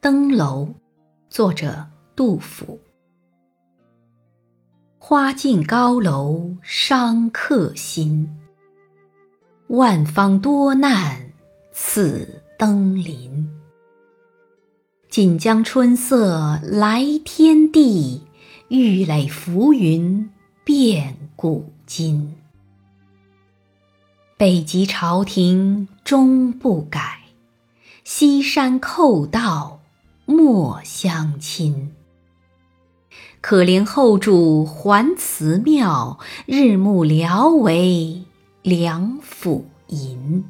登楼，作者杜甫。花径高楼伤客心，万方多难此登临。锦江春色来天地，玉垒浮云变古今。北极朝廷终不改，西山寇盗莫相亲。可怜后主还祠庙，日暮聊为梁甫吟。